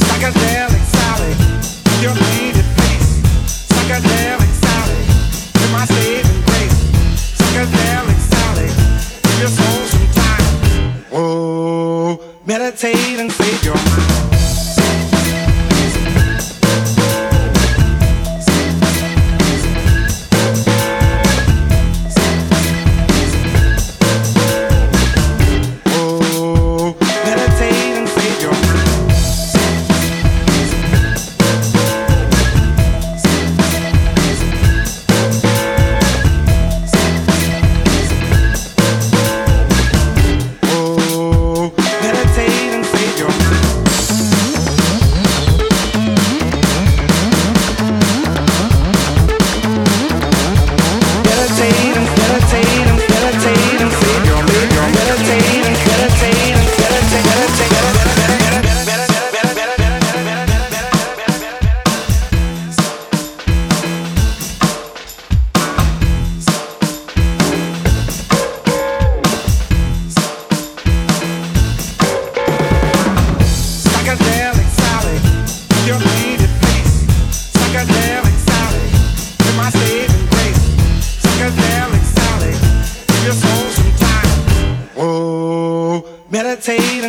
Psychedelic Sally, with your painted face. Psychedelic Sally, with my saving grace. Psychedelic Sally, give your soul some time. Whoa, meditate and save your mind. My saving grace. Your soul some time. Whoa, meditate